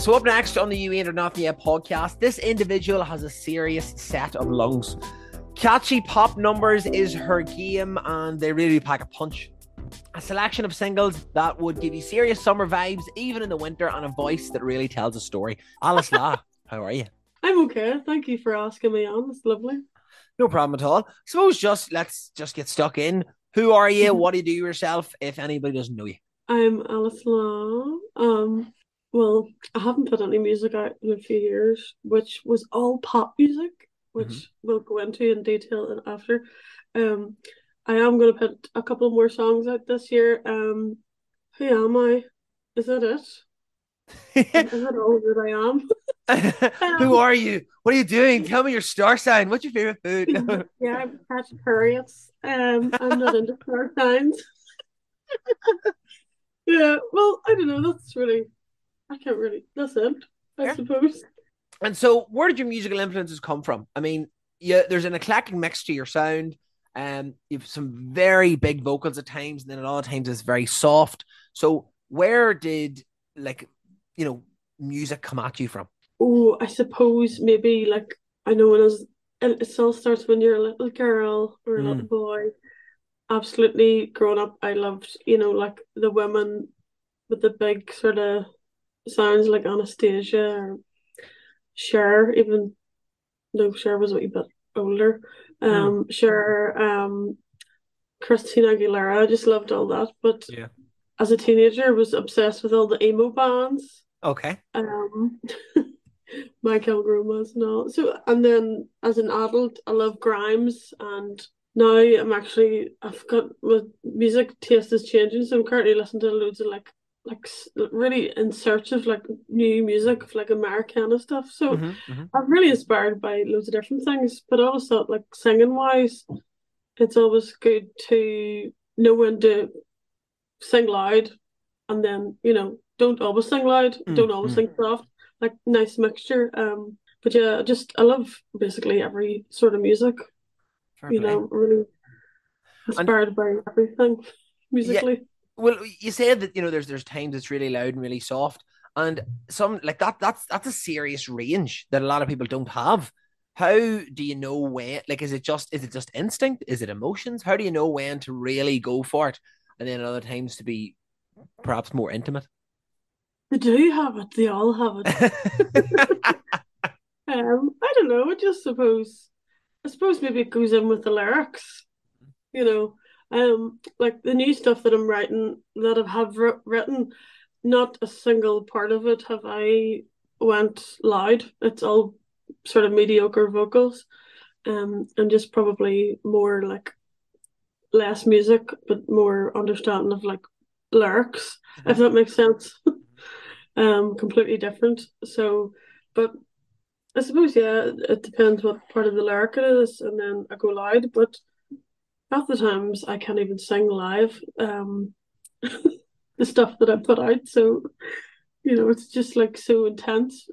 So, up next on the You Ain't or Nothing Yet podcast, this individual has a serious set of lungs. Catchy pop numbers is her game, and they really pack a punch. A selection of singles that would give you serious summer vibes, even in the winter, and a voice that really tells a story. Alice LA, how are you? I'm okay. Thank you for asking me on. It's lovely. No problem at all. Suppose just let's just get stuck in. Who are you? What do you do yourself? If anybody doesn't know you, I'm Alice LA. Um, well, I haven't put any music out in a few years, which was all pop music, which Mhm. we'll go into in detail and after. Um, I am going to put a couple more songs out this year. Um, who am I? Is that it? Is that all that I am? who are you? What are you doing? Tell me your star sign. What's your favorite food? yeah, I'm Sagittarius. Um, I'm not into star signs. yeah, well, I don't know. That's really, I can't really. That's it, I Yeah. suppose. And so, where did your musical influences come from? I mean, yeah, there's an eclectic mix to your sound. Um, you've some very big vocals at times, and then at other times it's very soft. So, where did like you know music come at you from? Oh, I suppose maybe like I know when I was. It all starts when you're a little girl or a little Mm. boy. Absolutely, growing up, I loved you know like the women with the big sort of sounds like Anastacia or Cher, even though Cher was a wee bit older. Um, Cher, um, Christina Aguilera, I just loved all that. But Yeah. as a teenager, I was obsessed with all the emo bands. Okay. Um, My Chemical Romance and all. So, and then as an adult, I love Grimes, and now I'm actually I've got my music taste is changing, so I'm currently listening to loads of like like really in search of like new music of like Americana stuff. So Mhm, mhm. I'm really inspired by loads of different things, but I always thought like singing wise, it's always good to know when to sing loud and then, you know, don't always sing loud, Mm, don't always mm. sing soft, like nice mixture. Um, but yeah, just I love basically every sort of music, you know, really inspired by everything musically. Well, you said that you know there's there's times it's really loud and really soft, and some like that. That's that's a serious range that a lot of people don't have. How do you know when? Like, is it just is it just instinct? Is it emotions? How do you know when to really go for it, and then other times to be perhaps more intimate? They do have it, they all have it. Um, I don't know. I just suppose, I suppose maybe it goes in with the lyrics, you know. Um, like the new stuff that I'm writing, that I have wr- written, not a single part of it have I went loud. It's all sort of mediocre vocals, um, and just probably more like less music, but more understanding of like lyrics, if that makes sense. Um, completely different. So, but I suppose, yeah, it depends what part of the lyric it is, and then I go loud, but half the times I can't even sing live, um, the stuff that I put out. So, you know, it's just like so intense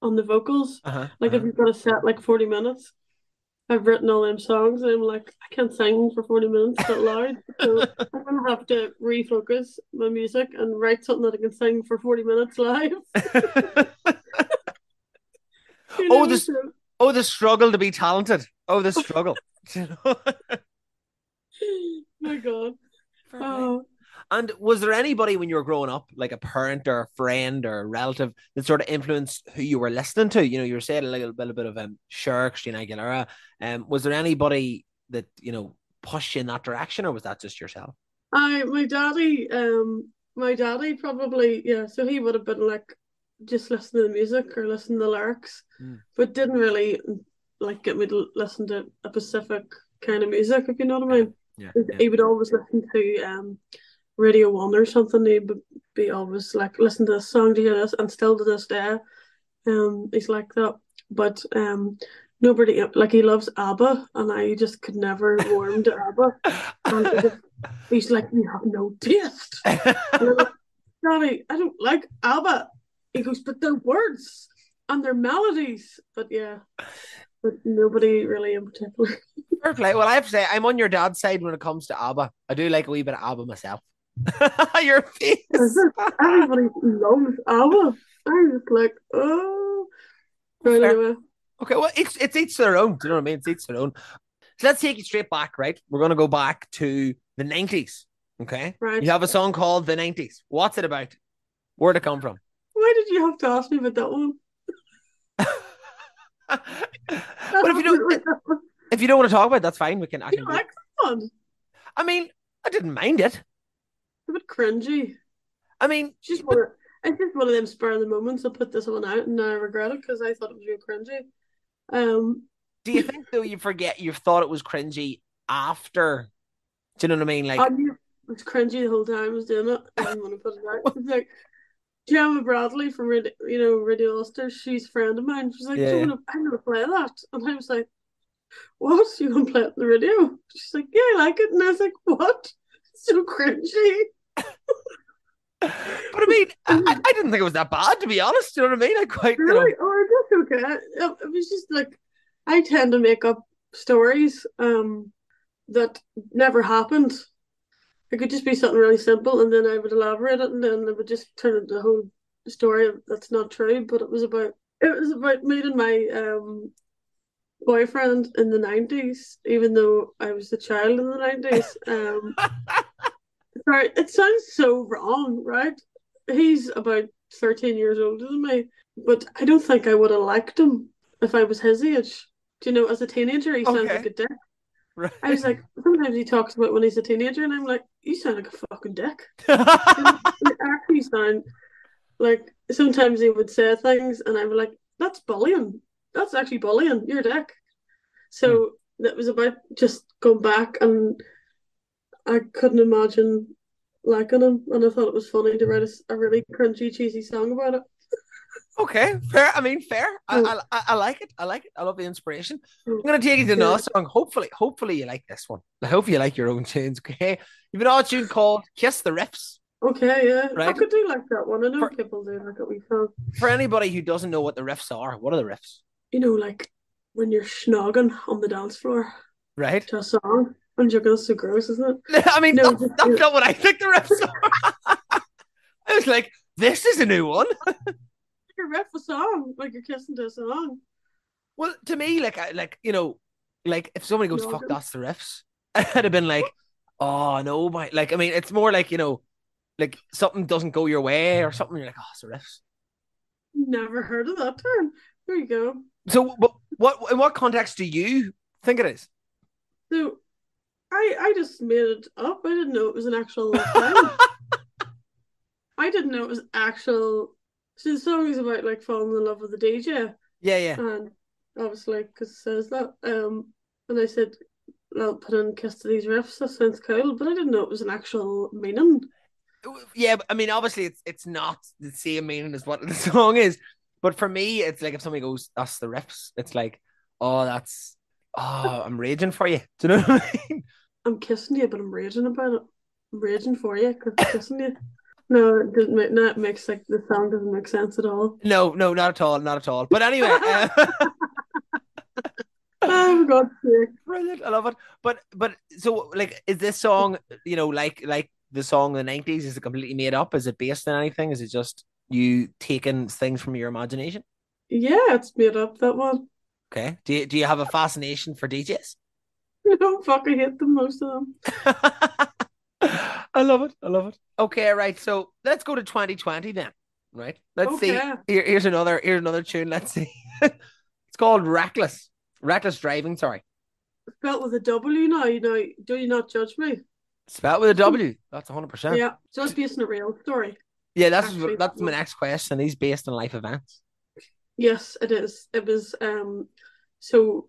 on the vocals. uh-huh, Like if uh-huh. you've got a set like 40 minutes, I've written all them songs and I'm like, I can't sing for 40 minutes that loud. So I'm gonna have to refocus my music and write something that I can sing for 40 minutes live. You Oh, know, this- so- oh, the struggle to be talented. Oh, the struggle. You know? my God. Fair. Oh, And was there anybody when you were growing up, like a parent or a friend or a relative, that sort of influenced who you were listening to? You know, you were saying a little, little bit of um, Cher, Christina Aguilera. Um, was there anybody that you know pushed you in that direction, or was that just yourself? I my daddy, um, my daddy probably, yeah, so he would have been like just listen to the music or listen to the lyrics, Mm. but didn't really like get me to listen to a specific kind of music, if you know what I mean. Yeah, He- yeah. He would always listen to um Radio One or something. He would be always like, listen to this song to hear this, and still to this day, um, he's like that. But um, nobody like he loves ABBA, and I just could never warm to ABBA. And just- he's like, you have no taste. Like, Daddy, I don't like ABBA. He goes, but their words and their melodies. But yeah, but nobody really in particular. Fair play. Well, I have to say, I'm on your dad's side when it comes to ABBA. I do like a wee bit of ABBA myself. Your face. Everybody loves ABBA. I'm just like, oh. Right, anyway. Okay, well, it's it's each their own. Do you know what I mean? It's each their own. So let's take it straight back, right? We're gonna go back to the nineties. Okay. Right. You have a song called The Nineties. What's it about? Where'd it come from? Why did you have to ask me about that one? But if you don't if you don't want to talk about it, that's fine. We can I can like? I mean, I didn't mind it. A bit cringy. I mean, It's just one of, it's just one of them spur of the moments. I put this one out and I regret it because I thought it was real cringy. Um, do you think though you forget you thought it was cringy after? Do you know what I mean? Like, I knew it was cringy the whole time I was doing it. I didn't want to put it out. It's like Gemma Bradley from Radio, you know Radio Ulster. She's a friend of mine. She's like, Yeah, "Do you yeah. wanna- I'm gonna play that," and I was like, "What? You gonna play it on the radio?" She's like, "Yeah, I like it," and I was like, "What? It's so cringy." but I mean, I, I didn't think it was that bad to be honest. You know what I mean? I quite, you know, Really? Or i just okay. It, it was just like I tend to make up stories um that never happened. It could just be something really simple, and then I would elaborate it, and then it would just turn into a whole story that's not true. But it was about it was about meeting my um boyfriend in the nineties, even though I was a child in the nineties. Um, sorry, it sounds so wrong, right? He's about thirteen years older than me, but I don't think I would have liked him if I was his age. Do you know, as a teenager, he sounds like a dick. Right. I was like, sometimes he talks about when he's a teenager, and I'm like, you sound like a fucking dick. Actually sound like sometimes he would say things, and I'm like, that's bullying. That's actually bullying. You're a dick. So hmm. that was about just going back, and I couldn't imagine liking him, and I thought it was funny to write a really cringy, cheesy song about it. Okay, fair. I mean, fair. I, Mm. I, I like it. I like it. I love the inspiration. Mm. I'm gonna take you to another song. Hopefully, hopefully you like this one. I hope you like your own tunes. Okay, you've an odd tune called "Kiss the Riffs." Okay, yeah, I could do like that one. I know For- people do like it. We found, For anybody who doesn't know what the riffs are, what are the riffs? you know, like when you're snogging on the dance floor Right? to a song, and you're going so gross, isn't it? I mean, No, that's, just- that's not what I think the riffs are. I was like, this is a new one. A riff a song, like you're kissing to a song. Well, to me, like, I, like you know, like if somebody goes, No, "Fuck, that's the riffs," I'd have been like, "Oh no, my!" Like, I mean, it's more like you know, like something doesn't go your way or something. You're like, "Oh, it's the riffs." Never heard of that term. There you go. So, but what in what context do you think it is? So, I I just made it up. I didn't know it was an actual. I didn't know it was actual. So the song is about like falling in love with the DJ, yeah, yeah. and obviously because it says that. Um, and I said, "I'll put in kiss to these riffs." That sounds cool, but I didn't know it was an actual meaning. Yeah, I mean, obviously, it's it's not the same meaning as what the song is. But for me, it's like if somebody goes, "That's the riffs," it's like, "Oh, that's oh, I'm raging for you." Do you know what I mean? I'm kissing you, but I'm raging about it. I'm raging for you because I'm kissing you. No, it doesn't make. No, it makes like the song doesn't make sense at all. No, no, not at all, not at all. But anyway, uh, Oh, God's sake. brilliant. I love it. But but so like, is this song you know like like the song in the nineties? Is it completely made up? Is it based on anything? Is it just you taking things from your imagination? Yeah, it's made up that one. Okay. Do you do you have a fascination for DJs? No, fuck, I hate them, most of them. I love it. I love it. Okay, right. So let's go to 2020 then. Right. Let's see. Here, here's another. Here's another tune. Let's see. it's called Wreckless. Wreckless driving. Sorry. Spelled with a W now, you know, do you not judge me? Spelled with a W. That's 100. percent Yeah, so it's based on a real story. Yeah. That's Actually, that's my next question. He's based on life events. Yes, it is. It was um so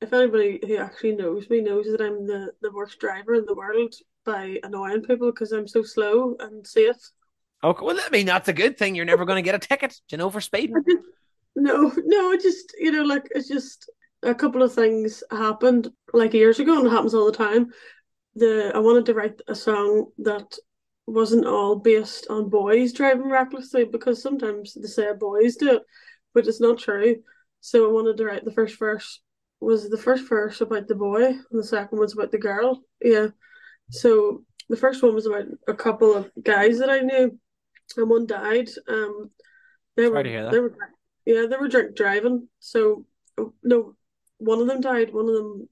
if anybody who actually knows me knows that I'm the, the worst driver in the world by annoying people because I'm so slow and safe. Okay. Well, I mean that's a good thing. You're never going to get a ticket. You know for speeding? Just no, no, just you know, like it's just a couple of things happened like years ago and it happens all the time. The I wanted to write a song that wasn't all based on boys driving recklessly because sometimes they say boys do it, but it's not true. So I wanted to write the first verse was the first verse about the boy and the second one's about the girl. Yeah. So the first one was about a couple of guys that I knew, and one died. Um, they Sorry were to hear that. they were yeah they were drink driving. So no, one of them died. One of them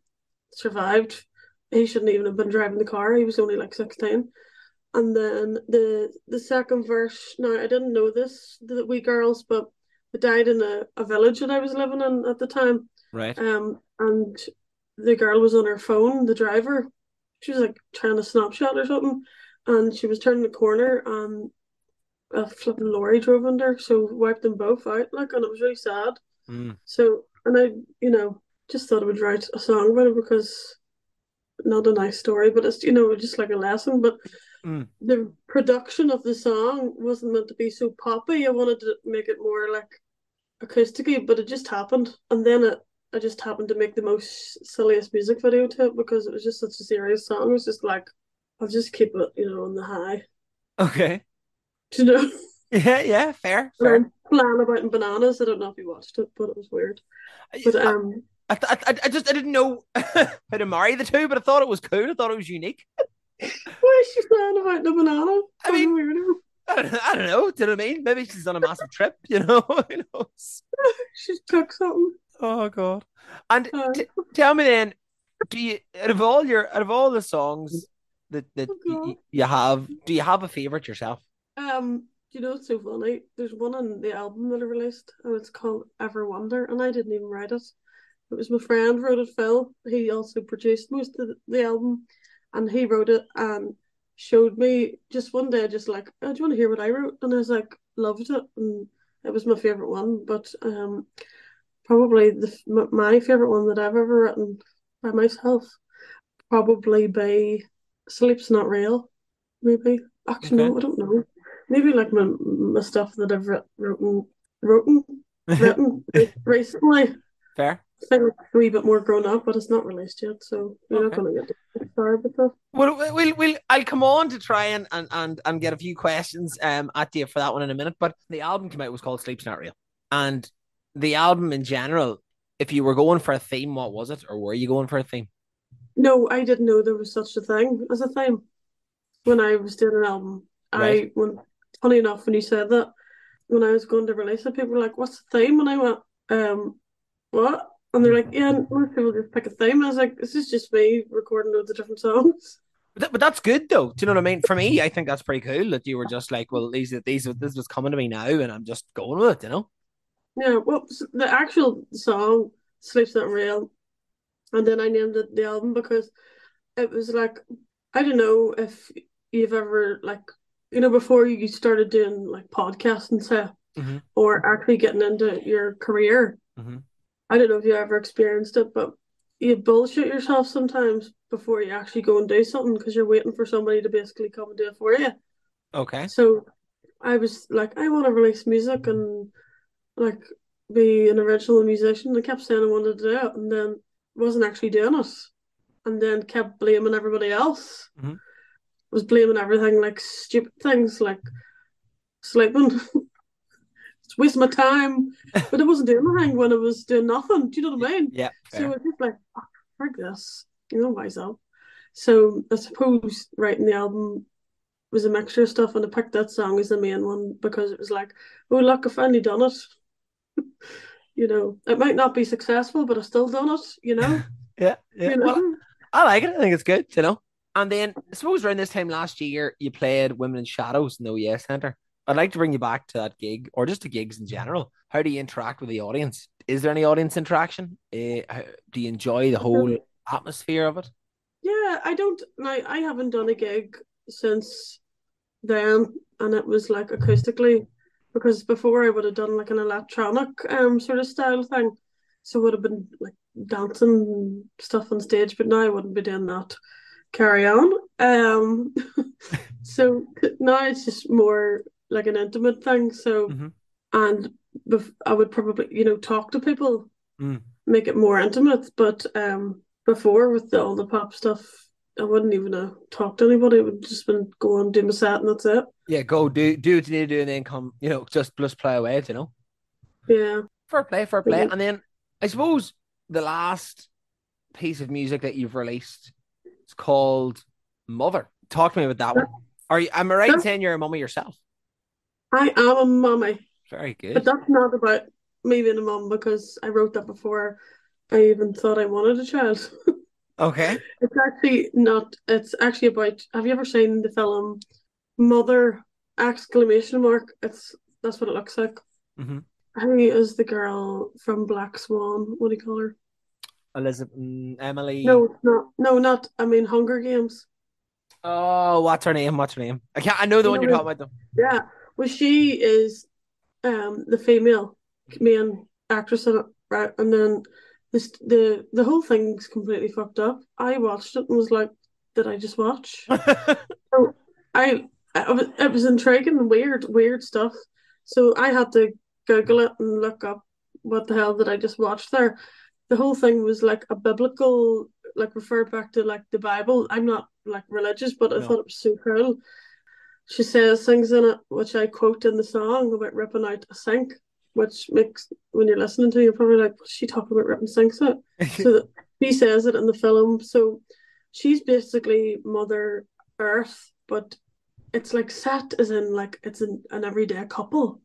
survived. He shouldn't even have been driving the car. He was only like sixteen. And then the the second verse. Now I didn't know this the wee girls, but they died in a, a village that I was living in at the time. Right. Um, and the girl was on her phone, the driver. She was like trying to snapshot or something, and she was turning the corner, and a flipping lorry drove under, so wiped them both out. Like, and it was really sad. Mm. So, and I, you know, just thought I would write a song about it because not a nice story, but it's you know just like a lesson. But Mm. the production of the song wasn't meant to be so poppy. I wanted to make it more like acousticy, but it just happened, and then it. I just happened to make the most silliest music video to it because it was just such a serious song. It was just like, I'll just keep it, you know, on the high. Okay. Do you know? Yeah, yeah, fair, fair. I'm flying about in bananas. I don't know if you watched it, but it was weird. But um, I, I, I, I just I didn't know how to marry the two, but I thought it was cool. I thought it was unique. why is she flying about a banana? I mean- weirdo. I don't, I don't know. Do you know what I mean? Maybe she's on a massive trip. You know. Who knows? she's took something. Oh god. And Uh, t- tell me then, do you out of all your out of all the songs that that Oh, y- you have, do you have a favorite yourself? Um, you know it's so funny? There's one on the album that I released, and it's called Ever Wonder, and I didn't even write it. It was my friend wrote it, Phil. He also produced most of the, the album, and he wrote it and showed me just one day, just like, oh, do you want to hear what I wrote? And I was like, loved it, and it was my favorite one. But um, probably the my favorite one that I've ever written by myself probably be Sleep's Not Real, maybe. Actually, no, I don't know. Maybe like my my stuff that I've writ- written written written recently. Fair. Think a wee bit more grown up, but it's not released yet, so you're not gonna get the sorry about that. We'll, we'll, we'll I'll come on to try and, and, and, and get a few questions um at you for that one in a minute. But the album came out was called Sleep's Not Real, and the album in general, if you were going for a theme, what was it, or were you going for a theme? No, I didn't know there was such a thing as a theme when I was doing an album. I Right. when funny enough when you said that when I was going to release it, people were like, "What's the theme?" And I went, "Um, what?" And they're like, "Yeah, most people just pick a theme." I was like, "This is just me recording loads of different songs." But, that, but that's good though. Do you know what I mean? For me, I think that's pretty cool that you were just like, well, these these this was coming to me now, and I'm just going with it. You know? Yeah, well, the actual song "Sleep's Not Real," and then I named it the album because it was like I don't know if you've ever like you know before you started doing like podcasts and stuff Mhm. or actually getting into your career. Mhm. I don't know if you ever experienced it, but you bullshit yourself sometimes before you actually go and do something because you're waiting for somebody to basically come and do it for you. Okay. So I was like, I want to release music and like be an original musician. I kept saying I wanted to do it and then wasn't actually doing it. And then kept blaming everybody else. Mhm. Was blaming everything like stupid things like sleeping. it's wasting my time. But I wasn't doing anything when I was doing nothing. Do you know what I mean? Yeah. So Fair. it's just like, oh, frig this, you know, myself. So I suppose writing the album was a mixture of stuff, and I picked that song as the main one because it was like, oh look, I finally done it. you know, it might not be successful, but I've still done it. You know, Yeah. Yeah. you know. Well, I like it. I think it's good. You know. And then I suppose around this time last year, you played Women in Shadows in the OES Centre. I'd like to bring you back to that gig, or just to gigs in general. How do you interact with the audience? Is there any audience interaction? Uh, how- do you enjoy the whole atmosphere of it? Yeah, I don't. Now I haven't done a gig since then, and it was like acoustically, because before I would have done like an electronic um sort of style thing, so would have been like dancing stuff on stage. But now I wouldn't be doing that. Carry on. Um, so now it's just more like an intimate thing. So, Mhm. and bef- I would probably you know talk to people Mm. make it more intimate. But um, before with the, all the pop stuff, I wouldn't even have talked to anybody. It would just been go and do my set and that's it. Yeah, go do do what you need to do, and then come. You know, just just play away. You know. Yeah. Fair play, fair play. Mhm. And then I suppose the last piece of music that you've released is called Mother. Talk to me about that one. Are you? Am I right in That's- saying you're a mummy yourself? I am a mummy, Very good. but that's not about me being a mum because I wrote that before I even thought I wanted a child. Okay. It's actually not. It's actually about. Have you ever seen the film Mother exclamation mark? It's that's what it looks like. hmm Who is the girl from Black Swan? What do you call her? Elizabeth, mm, Emily. No, it's not. No, not. I mean Hunger Games. Oh, what's her name? What's her name? I can't. I know the You one know you're talking about. Though. Yeah. Well, she is um the female main actress in it, right? And then this the the whole thing's completely fucked up. I watched it and was like, did I just watch? So I, I was, it was intriguing and weird, weird stuff. So I had to Google it and look up what the hell did I just watch there. The whole thing was like a biblical, like referred back to like the Bible. I'm not like religious, but I No. thought it was so cool. She says things in it which I quote in the song about ripping out a sink, which makes when you're listening to it, you're probably like, she talking about ripping sinks out? so that he says it in the film. So she's basically Mother Earth, but it's like set as in like it's an, an everyday couple,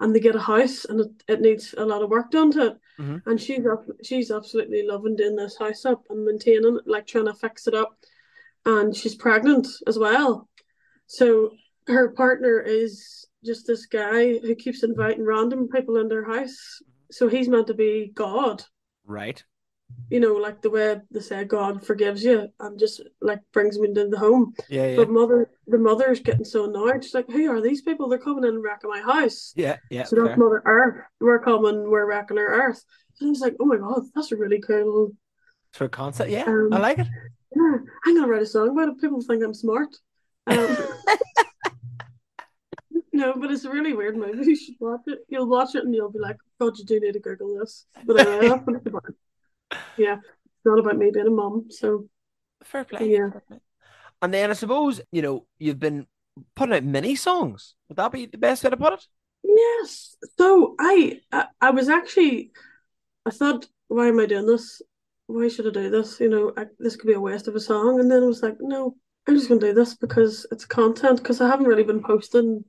and they get a house and it, it needs a lot of work done to it. Mhm. And she's up, she's absolutely loving doing this house up and maintaining it, like trying to fix it up. And she's pregnant as well. So her partner is just this guy who keeps inviting random people in their house. So he's meant to be God right. you know, like the way they say God forgives you and just like brings me into the home. Yeah. Yeah. But mother, the mother's getting so annoyed. She's like, "Who are these people? They're coming in and wrecking my house." Yeah. Yeah. so that's. Mother Earth. We're coming. We're wrecking her Earth. And I was like, "Oh my god, that's a really cool." For concept. Yeah. Um, I like it. Yeah, I'm gonna write a song about it. People think I'm smart. Um, no, but it's a really weird movie. You should watch it. You'll watch it and you'll be like, "God, you do need to Google this." But anyway, that's what it's about. Yeah, it's not about me being a mum. So Fair play. Yeah. fair play. And then I suppose you know you've been putting out mini songs. Would that be the best way to put it? Yes. So I, I I was actually I thought, why am I doing this? Why should I do this? You know, I, this could be a waste of a song. And then I was like, no, I'm just gonna do this because it's content. Because I haven't really been posting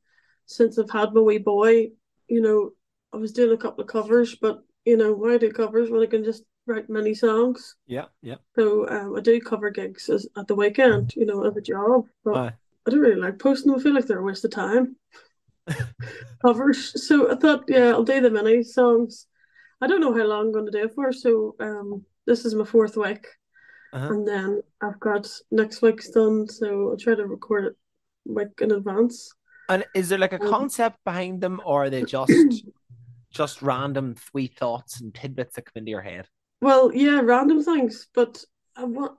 since I've had my wee boy. You know, I was doing a couple of covers, but you know, why do covers when I can just write mini songs? Yeah. Yeah. So um, I do cover gigs as, at the weekend. You know, as a job, but. Aye. I don't really like posting them. I feel like they're a waste of time. Covers. So I thought, yeah, I'll do the mini songs. I don't know how long I'm going to do it for. So um, this is my fourth week, Uh-huh. and then I've got next week's done. So I'll try to record it week in advance. And is there like a Um, concept behind them, or are they just just random wee thoughts and tidbits that come into your head? Well, yeah, random things. But I want.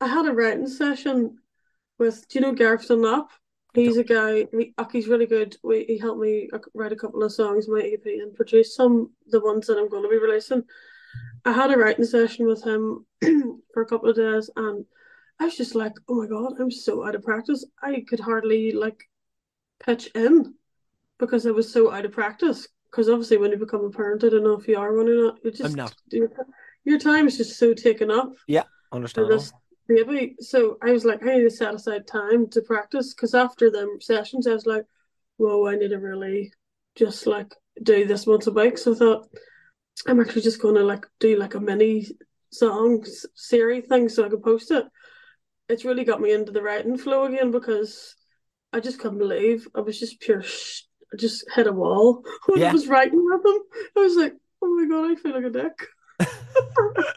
I had a writing session with. Do you know Gareth Dunlop? He's a guy. He, he's really good. We, he helped me write a couple of songs, my EP, and produce some the ones that I'm going to be releasing. I had a writing session with him for a couple of days, and I was just like, "Oh my god, I'm so out of practice. I could hardly like pitch in because I was so out of practice. Because obviously, when you become a parent, I don't know if you are one or not. You just not. Your, your time is just so taken up for Understandable. baby. So I was like, I need to set aside time to practice because after them sessions, I was like, whoa, I need to really just like do this once a week. So I thought, I'm actually just going to like do like a mini song series thing so I could post it. It's really got me into the writing flow again because I just couldn't believe I was just pure, sh- I just hit a wall when Yeah. I was writing with him. I was like, oh my god, I feel like a dick.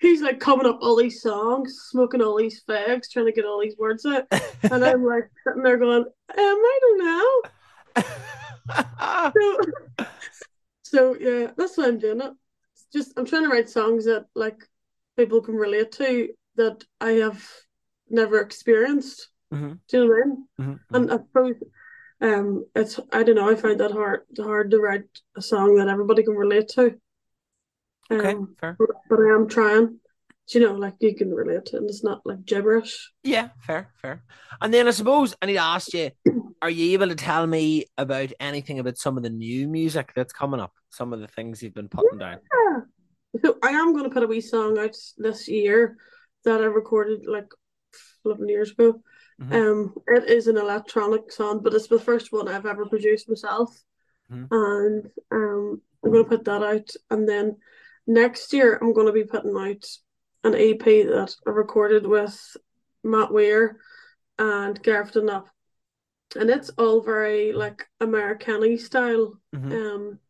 He's like coming up all these songs, smoking all these fags, trying to get all these words out. And I'm like sitting there going, um, I don't know. So, so yeah, that's why I'm doing it. It's just I'm trying to write songs that like people can relate to that I have never experienced. Mhm, Do you know what I mean? mhm, mhm. And I suppose um it's I don't know, I find that hard hard to write a song that everybody can relate to. Okay, Um, fair. but, I am trying. Do you know, like you can relate and it's not like gibberish. Yeah, fair, fair. And then I suppose I need to ask you, are you able to tell me about anything about some of the new music that's coming up? Some of the things you've been putting down? So I am going to put a wee song out this year that I recorded like eleven years ago. Mhm. Um, it is an electronic song, but it's the first one I've ever produced myself, Mhm. and um, I'm gonna put that out, and then next year I'm gonna be putting out an EP that I recorded with Matt Weir and Gareth Up, and it's all very like Americana style. Mhm. Um,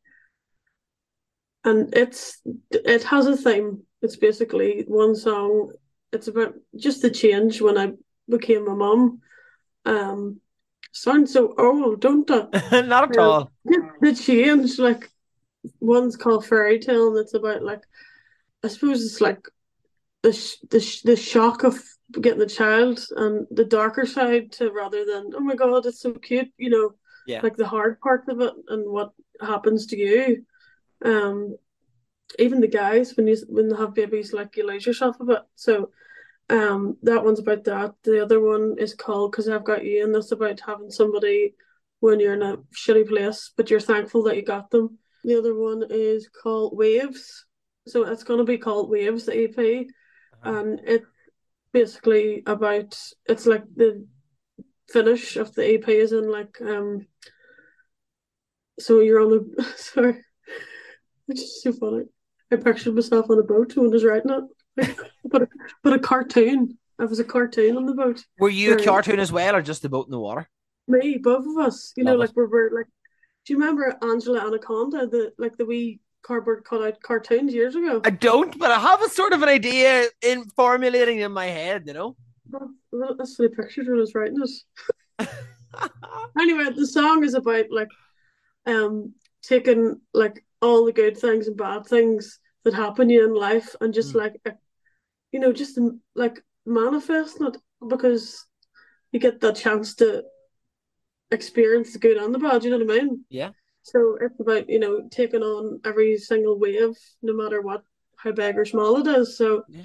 and it's it has a theme. It's basically one song. It's about just the change when I became a mum. Um, sounds so old, don't it? Not at all. The, the change, like one's called Fairy Tale, and it's about like I suppose it's like the sh the sh the shock of getting a child and the darker side to rather than oh my god it's so cute, you know, Yeah. like the hard part of it and what happens to you. Um, even the guys when you when they have babies, like you lose yourself a bit. So, um, that one's about that. The other one is called "Cause I've Got You," and that's about having somebody when you're in a shitty place, but you're thankful that you got them. The other one is called "Waves," so it's gonna be called "Waves," the EP, Uh-huh. and it's basically about it's like the finish of the EP is in like um. So you're on a sorry, which is so funny. I pictured myself on a boat when I was writing it, but a, but a cartoon. I was a cartoon on the boat. Were you a cartoon as well, or just a boat in the water? Me, both of us. You know, it. like we were like. Do you remember Angela Anaconda, the like the wee cardboard cutout cartoons years ago? I don't, but I have a sort of an idea in formulating in my head. You know. Well, That's what I pictured when I was writing it. Anyway, the song is about like um taking like all the good things and bad things that happen to you in life and just Mm. like you know just like manifesting it because you get that chance to experience the good and the bad, you know what I mean? Yeah. So it's about, you know, taking on every single wave, no matter what how big or small it is. So Yeah.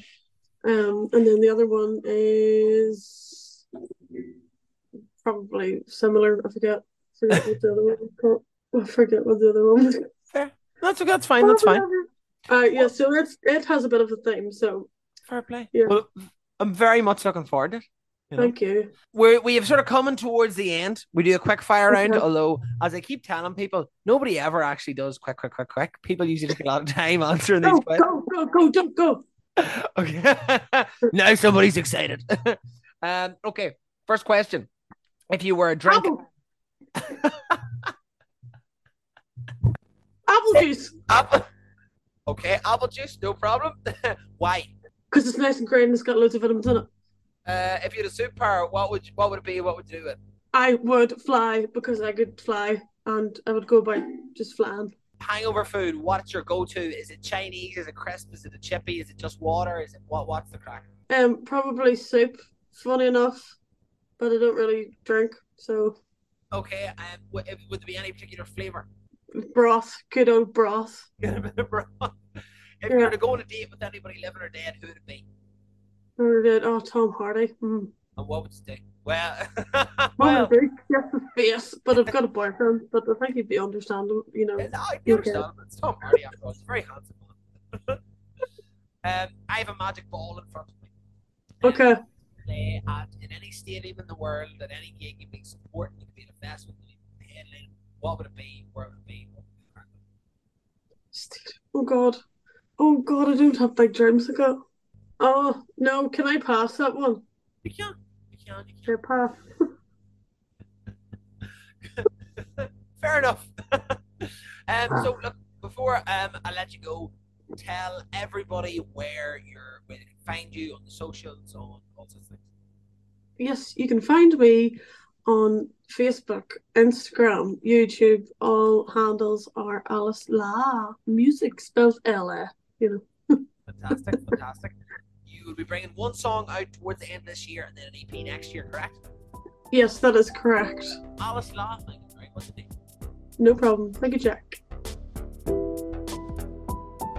um and then the other one is probably similar. I forget forget what the other one was. I forget what the other one was. Fair. That's. That's fine. That's fine. Uh yeah, so it's it has a bit of a theme, so Fair play. Yeah. Well, I'm very much looking forward to it. You know? thank you. We're, we have sort of coming towards the end. We do a quick fire round, although, as I keep telling people, nobody ever actually does quick, quick, quick, quick. People usually take a lot of time answering these Go, questions. go, go, go, jump, go. Okay. now somebody's excited. um, okay. First question. If you were a drink, Apple. Apple juice. apple. Okay, apple juice, no problem. Why? Because it's nice and green and it's got loads of vitamins in it. Uh, if you had a superpower, what would what would it be? What would you do it? I would fly because I could fly and I would go by just flying. Hangover food. What's your go-to? Is it Chinese? Is it crisp? Is it a chippy? Is it just water? Is it what? What's the crack? Um, probably soup. Funny enough, but I don't really drink, so Okay. Um, would, would there be any particular flavor? broth, good old broth. Get a bit of broth. If you were to go on a date with anybody living or dead, who would it be? Or did oh Tom Hardy. Mm. And what would you do? Well, well, would? Yes, his face. But I've got a boyfriend, but I think he'd be understandable. You know. no, I understand. It's Tom Hardy after all. It's a very handsome um, I have a magic ball in front of me. Um, Okay. play at in any stadium in the world, at any gig, you can support, you can be at a festival, you can be headlining. What would it be? Where would it be? What would it be? Oh God. Oh God, I don't have big dreams to go. Oh no, can I pass that one? You can't. you can't. you Sure, pass. Fair enough. um, so look, before um I let you go, tell everybody where you're, where they can find you on the socials, on all sorts of things. Yes, you can find me on Facebook, Instagram, YouTube. All handles are Alice LA. Music spells L A. You know. Fantastic, fantastic. You will be bringing one song out towards the end of this year and then an EP next year, correct? Yes, that is correct. Alice LA, thank you very much. No problem. Thank you, Jack.